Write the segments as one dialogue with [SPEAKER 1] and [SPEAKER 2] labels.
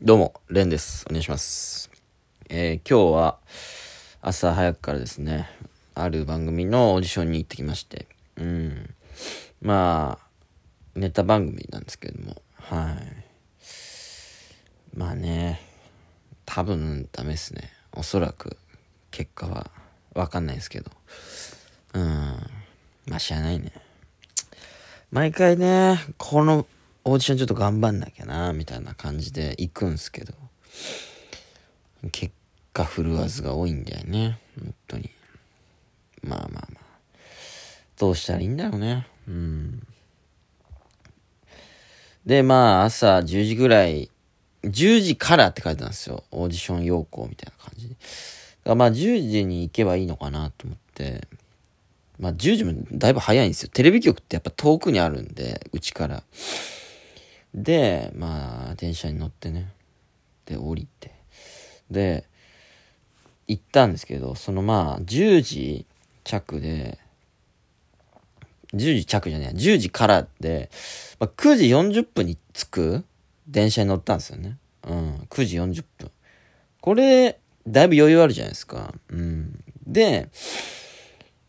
[SPEAKER 1] どうも、レンです。お願いします。えー今日は朝早くからですね、ある番組のオーディションに行ってきまして、うん。まあ、ネタ番組なんですけれども、はい。まあね、多分ダメですね。おそらく結果はわかんないですけど。うん。まあ知らないね。毎回ね、このオーディションちょっと頑張んなきゃな、みたいな感じで行くんすけど、結果振るわずが多いんだよね、本当に。まあまあまあ。どうしたらいいんだろうね。うん。で、まあ、朝10時ぐらい、10時からって書いてたんですよ。オーディション要項みたいな感じで。まあ、10時に行けばいいのかなと思って、まあ、10時もだいぶ早いんですよ。テレビ局ってやっぱ遠くにあるんで、うちから。で、まあ、電車に乗ってね。で、降りて。で、行ったんですけど、そのまあ、10時着で、10時着じゃねえ、10時からで、まあ、9時40分に着く電車に乗ったんですよね。うん、9時40分。これ、だいぶ余裕あるじゃないですか。うん。で、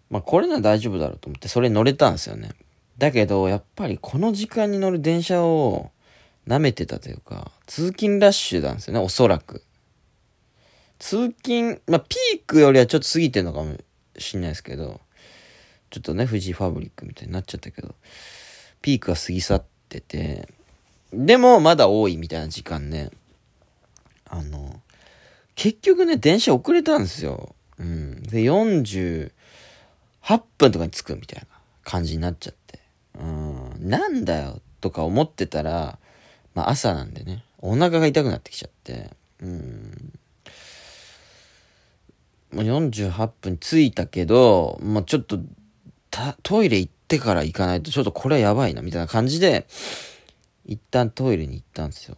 [SPEAKER 1] まあ、これなら大丈夫だろうと思って、それ乗れたんですよね。だけど、やっぱりこの時間に乗る電車を舐めてたというか、通勤ラッシュなんですよね、おそらく。通勤、まあ、ピークよりはちょっと過ぎてるのかもしんないですけど、ちょっとね、富士ファブリックみたいになっちゃったけど、ピークは過ぎ去ってて、でもまだ多いみたいな時間ね、あの、結局ね、電車遅れたんですよ。うん。で、48分とかに着くみたいな感じになっちゃって。なんだよとか思ってたら、まあ朝なんでね、お腹が痛くなってきちゃって。うん。もう48分着いたけど、もうちょっと、たトイレ行ってから行かないとちょっとこれはやばいな、みたいな感じで、一旦トイレに行ったんですよ。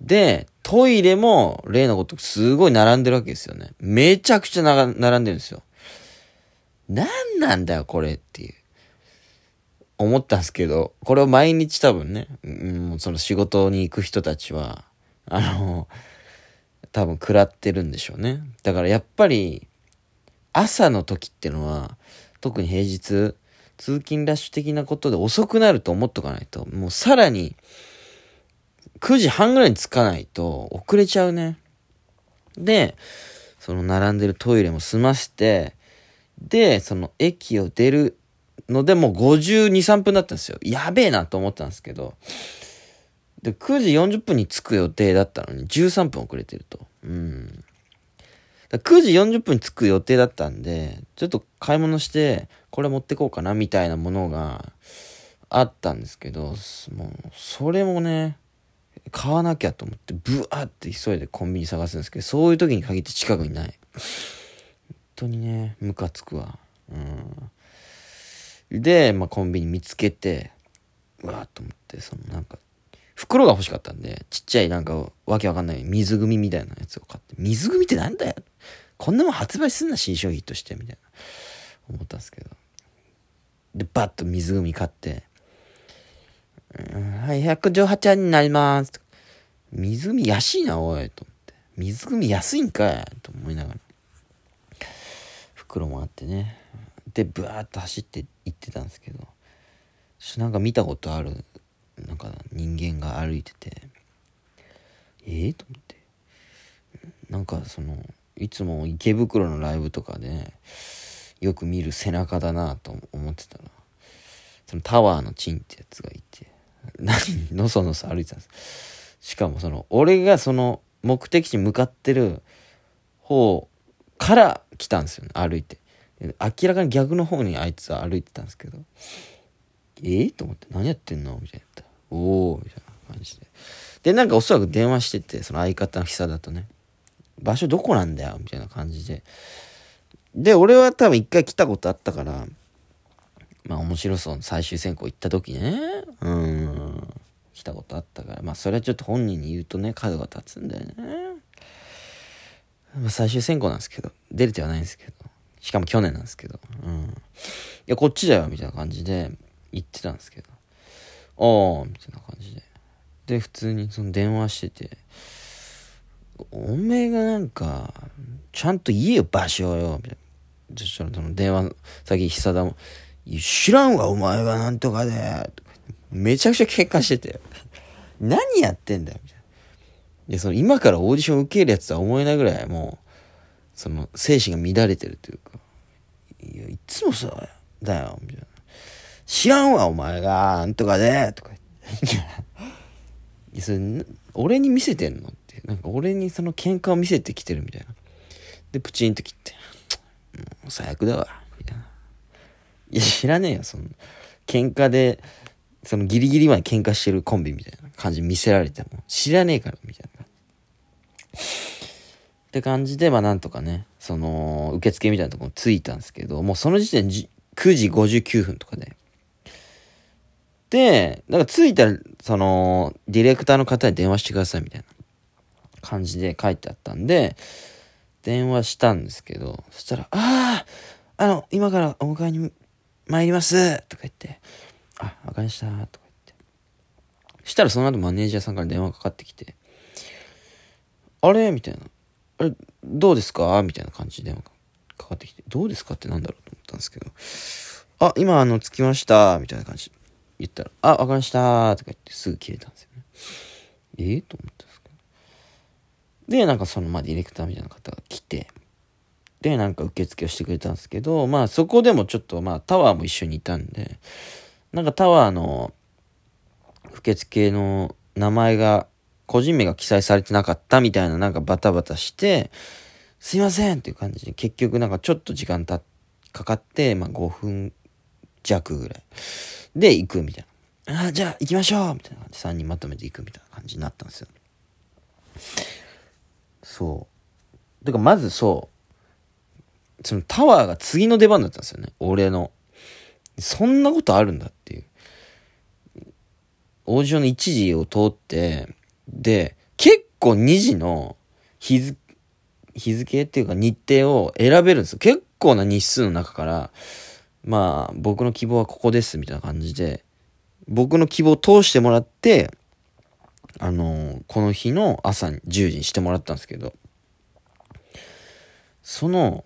[SPEAKER 1] で、トイレも例のごとくすごい並んでるわけですよね。めちゃくちゃな並んでるんですよ。なんなんだよ、これっていう。思ったんですけど、これを毎日多分ね、うん、その仕事に行く人たちは、あの、多分食らってるんでしょうね。だからやっぱり、朝の時ってのは、特に平日、通勤ラッシュ的なことで遅くなると思っとかないと、もうさらに、9時半ぐらいに着かないと遅れちゃうね。で、その並んでるトイレも済まして、で、その駅を出るのでもう52、3分だったんですよ。やべえなと思ったんですけど、で、9時40分に着く予定だったのに13分遅れてると。うん。だ9時40分に着く予定だったんで、ちょっと買い物して、これ持ってこうかなみたいなものがあったんですけど、もう、それもね、買わなきゃと思って、ブワーって急いでコンビニ探すんですけど、そういう時に限って近くにない。本当にね、ムカつくわ。うん。で、まあ、コンビニ見つけて、うわーっと思って、そのなんか、袋が欲しかったんで、ちっちゃいなんか、わけわかんない水組みたいなやつを買って、水組ってなんだよこんなもん発売すんな、新商品として、みたいな、思ったんですけど。で、バッと水組買って、はい、118円になります。水組安いな、おい、と思って。水組安いんかい、と思いながら。袋もあってね。で、ブワーッと走って行ってたんですけど、なんか見たことある、なんか人間が歩いてて、ええと思って。なんかその、いつも池袋のライブとかで、よく見る背中だなと思ってたら、そのタワーのチンってやつがいて、何、のそのそ歩いてたんです。しかもその、俺がその目的地に向かってる方から来たんですよね、歩いて。明らかに逆の方にあいつは歩いてたんですけど、ええと思って、何やってんの？みたいな。おおみたいな感じで。で、なんかおそらく電話してて、その相方の久だとね、場所どこなんだよ？みたいな感じで。で、俺は多分一回来たことあったから、まあ面白そう最終選考行った時ね、うん、来たことあったから、まあそれはちょっと本人に言うとね、角が立つんだよね。まあ最終選考なんですけど、出れてはないんですけど、しかも去年なんですけど、うん。いや、こっちだよ、みたいな感じで言ってたんですけど、ああ、みたいな感じで。で、普通にその電話してて、おめえがなんか、ちゃんと言えよ、場所よ、みたいな。そしたらその電話先久田も、知らんわ、お前がなんとかで、めちゃくちゃ喧嘩してて。何やってんだよ、みたいな。で、その今からオーディション受けるやつとは思えないぐらい、もう、その精神が乱れてるというか、いや、いつもそうだよ、みたいな。知らんわ、お前が、なんとかで、とか言って。いや、それ、俺に見せてんのって。なんか俺にその喧嘩を見せてきてるみたいな。で、プチンと切って、もう最悪だわ、みたいな。いや、知らねえよ、その、喧嘩で、そのギリギリまで喧嘩してるコンビみたいな感じ見せられても、知らねえから、みたいな。って感じで、まあなんとかね、その、受付みたいなところ着いたんですけど、もうその時点9時59分とかで。で、だから着いたら、その、ディレクターの方に電話してくださいみたいな感じで書いてあったんで、電話したんですけど、そしたら、ああ、あの、今からお迎えに参りますとか言って、あ、わかりましたとか言って。したらその後マネージャーさんから電話かかってきて、あれ？みたいな。あれ、どうですか？みたいな感じで電話かかってきて、どうですかってなんだろうと思ったんですけど、あ、今あの、着きましたみたいな感じ言ったら、あ、わかりましたとか言ってすぐ切れたんですよね。ええと思ったんですけど。で、なんかその、まあ、ディレクターみたいな方が来て、で、なんか受付をしてくれたんですけど、まあ、そこでもちょっと、まあ、タワーも一緒にいたんで、なんかタワーの受付の名前が、個人名が記載されてなかったみたいな、なんかバタバタして、すいませんっていう感じで、結局なんかちょっと時間たかかって、まあ5分弱ぐらい。で、行くみたいな。ああ、じゃあ行きましょうみたいな感じで3人まとめて行くみたいな感じになったんですよ。そう。てか、まずそう。そのタワーが次の出番だったんですよね。俺の。そんなことあるんだっていう。オーディションの1時を通って、で、結構2時の日付、日付っていうか日程を選べるんですよ。結構な日数の中から、まあ、僕の希望はここですみたいな感じで、僕の希望を通してもらって、あのー、この日の朝に10時にしてもらったんですけど、その、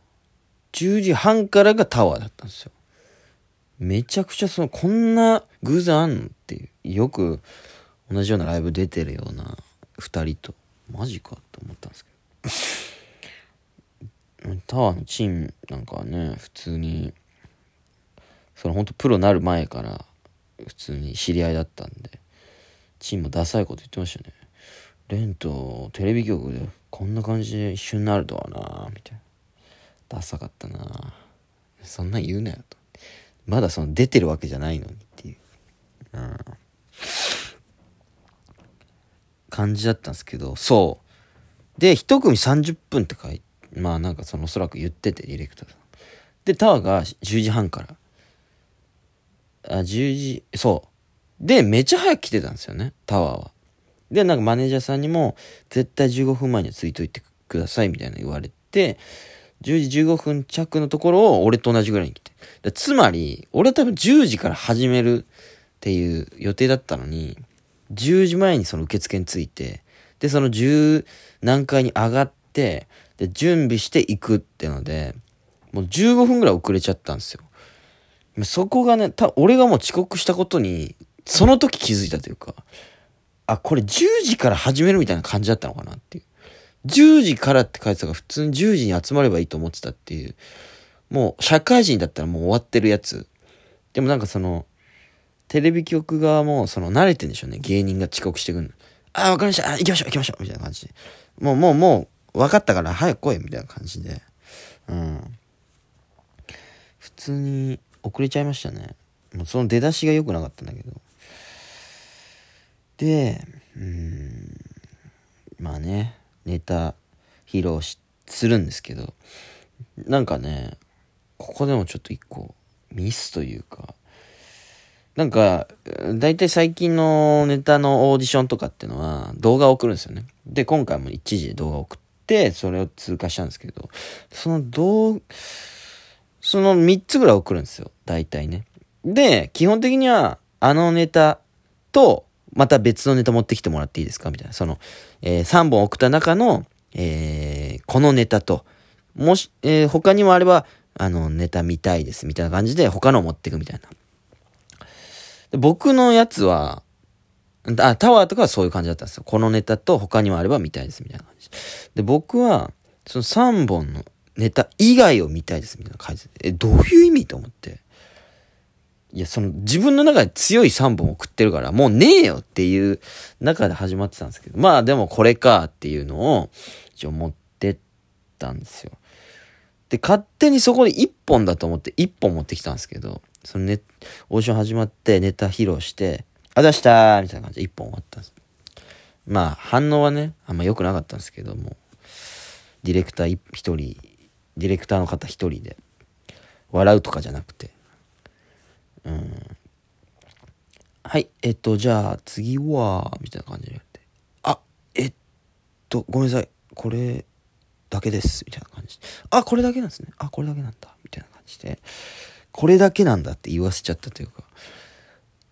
[SPEAKER 1] 10時半からがタワーだったんですよ。めちゃくちゃその、こんな偶然あんのっていう。よく同じようなライブ出てるような2人と、マジかと思ったんですけど。タワーのチームなんかはね、普通に、そのほんとプロになる前から普通に知り合いだったんで、チームもダサいこと言ってましたね。レンとテレビ局でこんな感じで一緒になるとはなみたいな。ダサかったなそんなん言うなよと。まだその出てるわけじゃないのにっていう。うん。感じだったんですけど、そう。で、一組30分って書いて、まあなんかそのおそらく言ってて、ディレクターさん。で、タワーが10時半から。あ、10時、そう。で、めっちゃ早く来てたんですよね、タワーは。で、なんかマネージャーさんにも、絶対15分前にはついといてくださいみたいな言われて、10時15分着のところを俺と同じぐらいに来て。つまり、俺多分10時から始めるっていう予定だったのに、10時前にその受付に着いて、で、その10何階に上がって、で、準備していくってので、もう15分ぐらい遅れちゃったんですよ。そこがね、た、俺がもう遅刻したことに、その時気づいたというか、あ、これ10時から始めるみたいな感じだったのかなっていう。10時からって書いてたから普通に10時に集まればいいと思ってたっていう。もう社会人だったらもう終わってるやつ。でもなんかその、テレビ局側もその慣れてんでしょうね。芸人が遅刻してくるの。ああ、わかりました。行きましょう、行きましょう。みたいな感じで。もう、もう、もう、分かったから早く来い。みたいな感じで。うん。普通に遅れちゃいましたね。もうその出だしが良くなかったんだけど。で、うん。まあね、ネタ披露、するんですけど、なんかね、ここでもちょっと一個ミスというか、なんか、だいたい最近のネタのオーディションとかっていうのは動画を送るんですよね。で、今回も1時動画を送って、それを通過したんですけど、その動、その3つぐらい送るんですよ。大体ね。で、基本的には、あのネタと、また別のネタ持ってきてもらっていいですか？みたいな。その、えー、3本送った中の、えー、このネタと、もし、えー、他にもあれば、あの、ネタ見たいです、みたいな感じで、他の持っていくみたいな。で僕のやつは、あ、タワーとかはそういう感じだったんですよ。このネタと他にもあれば見たいです、みたいな感じ。で、僕は、その3本のネタ以外を見たいです、みたいな感じで。え、どういう意味と思って。いや、その自分の中で強い3本送ってるから、もうねえよっていう中で始まってたんですけど、まあでもこれかっていうのを一応持ってったんですよ。で、勝手にそこで1本だと思って1本持ってきたんですけど、そのね、オーディション始まってネタ披露して、あ、出したーみたいな感じで1本終わったんです。まあ反応はね、あんま良くなかったんですけども、ディレクター1人、ディレクターの方1人で、笑うとかじゃなくて、うん。はい、えっと、じゃあ次は、みたいな感じで言って、あ、えっと、ごめんなさい、これだけです、みたいな感じで、あ、これだけなんですね、あ、これだけなんだ、みたいな感じで、これだけなんだって言わせちゃったというか、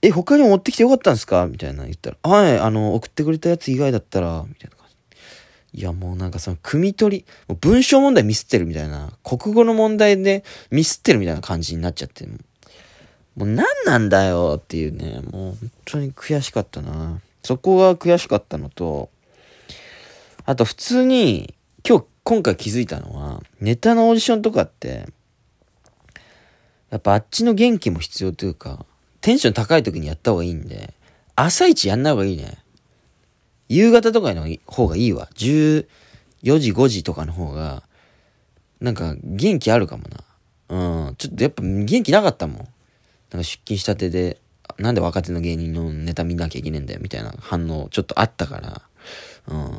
[SPEAKER 1] え、他にも持ってきてよかったんですか？みたいな言ったら、はい、あの、送ってくれたやつ以外だったら、みたいな感じ。いや、もうなんかその、汲み取り、もう文章問題ミスってるみたいな、国語の問題でミスってるみたいな感じになっちゃって、もう何なんだよっていうね、もう本当に悔しかったな。そこが悔しかったのと、あと普通に、今日、今回気づいたのは、ネタのオーディションとかって、やっぱあっちの元気も必要というか、テンション高い時にやった方がいいんで、朝一やんない方がいいね。夕方とかの方がいいわ。14時、5時とかの方が、なんか元気あるかもな。うん。ちょっとやっぱ元気なかったもん。なんか出勤したてで、なんで若手の芸人のネタ見なきゃいけねえんだよ、みたいな反応ちょっとあったから、うん。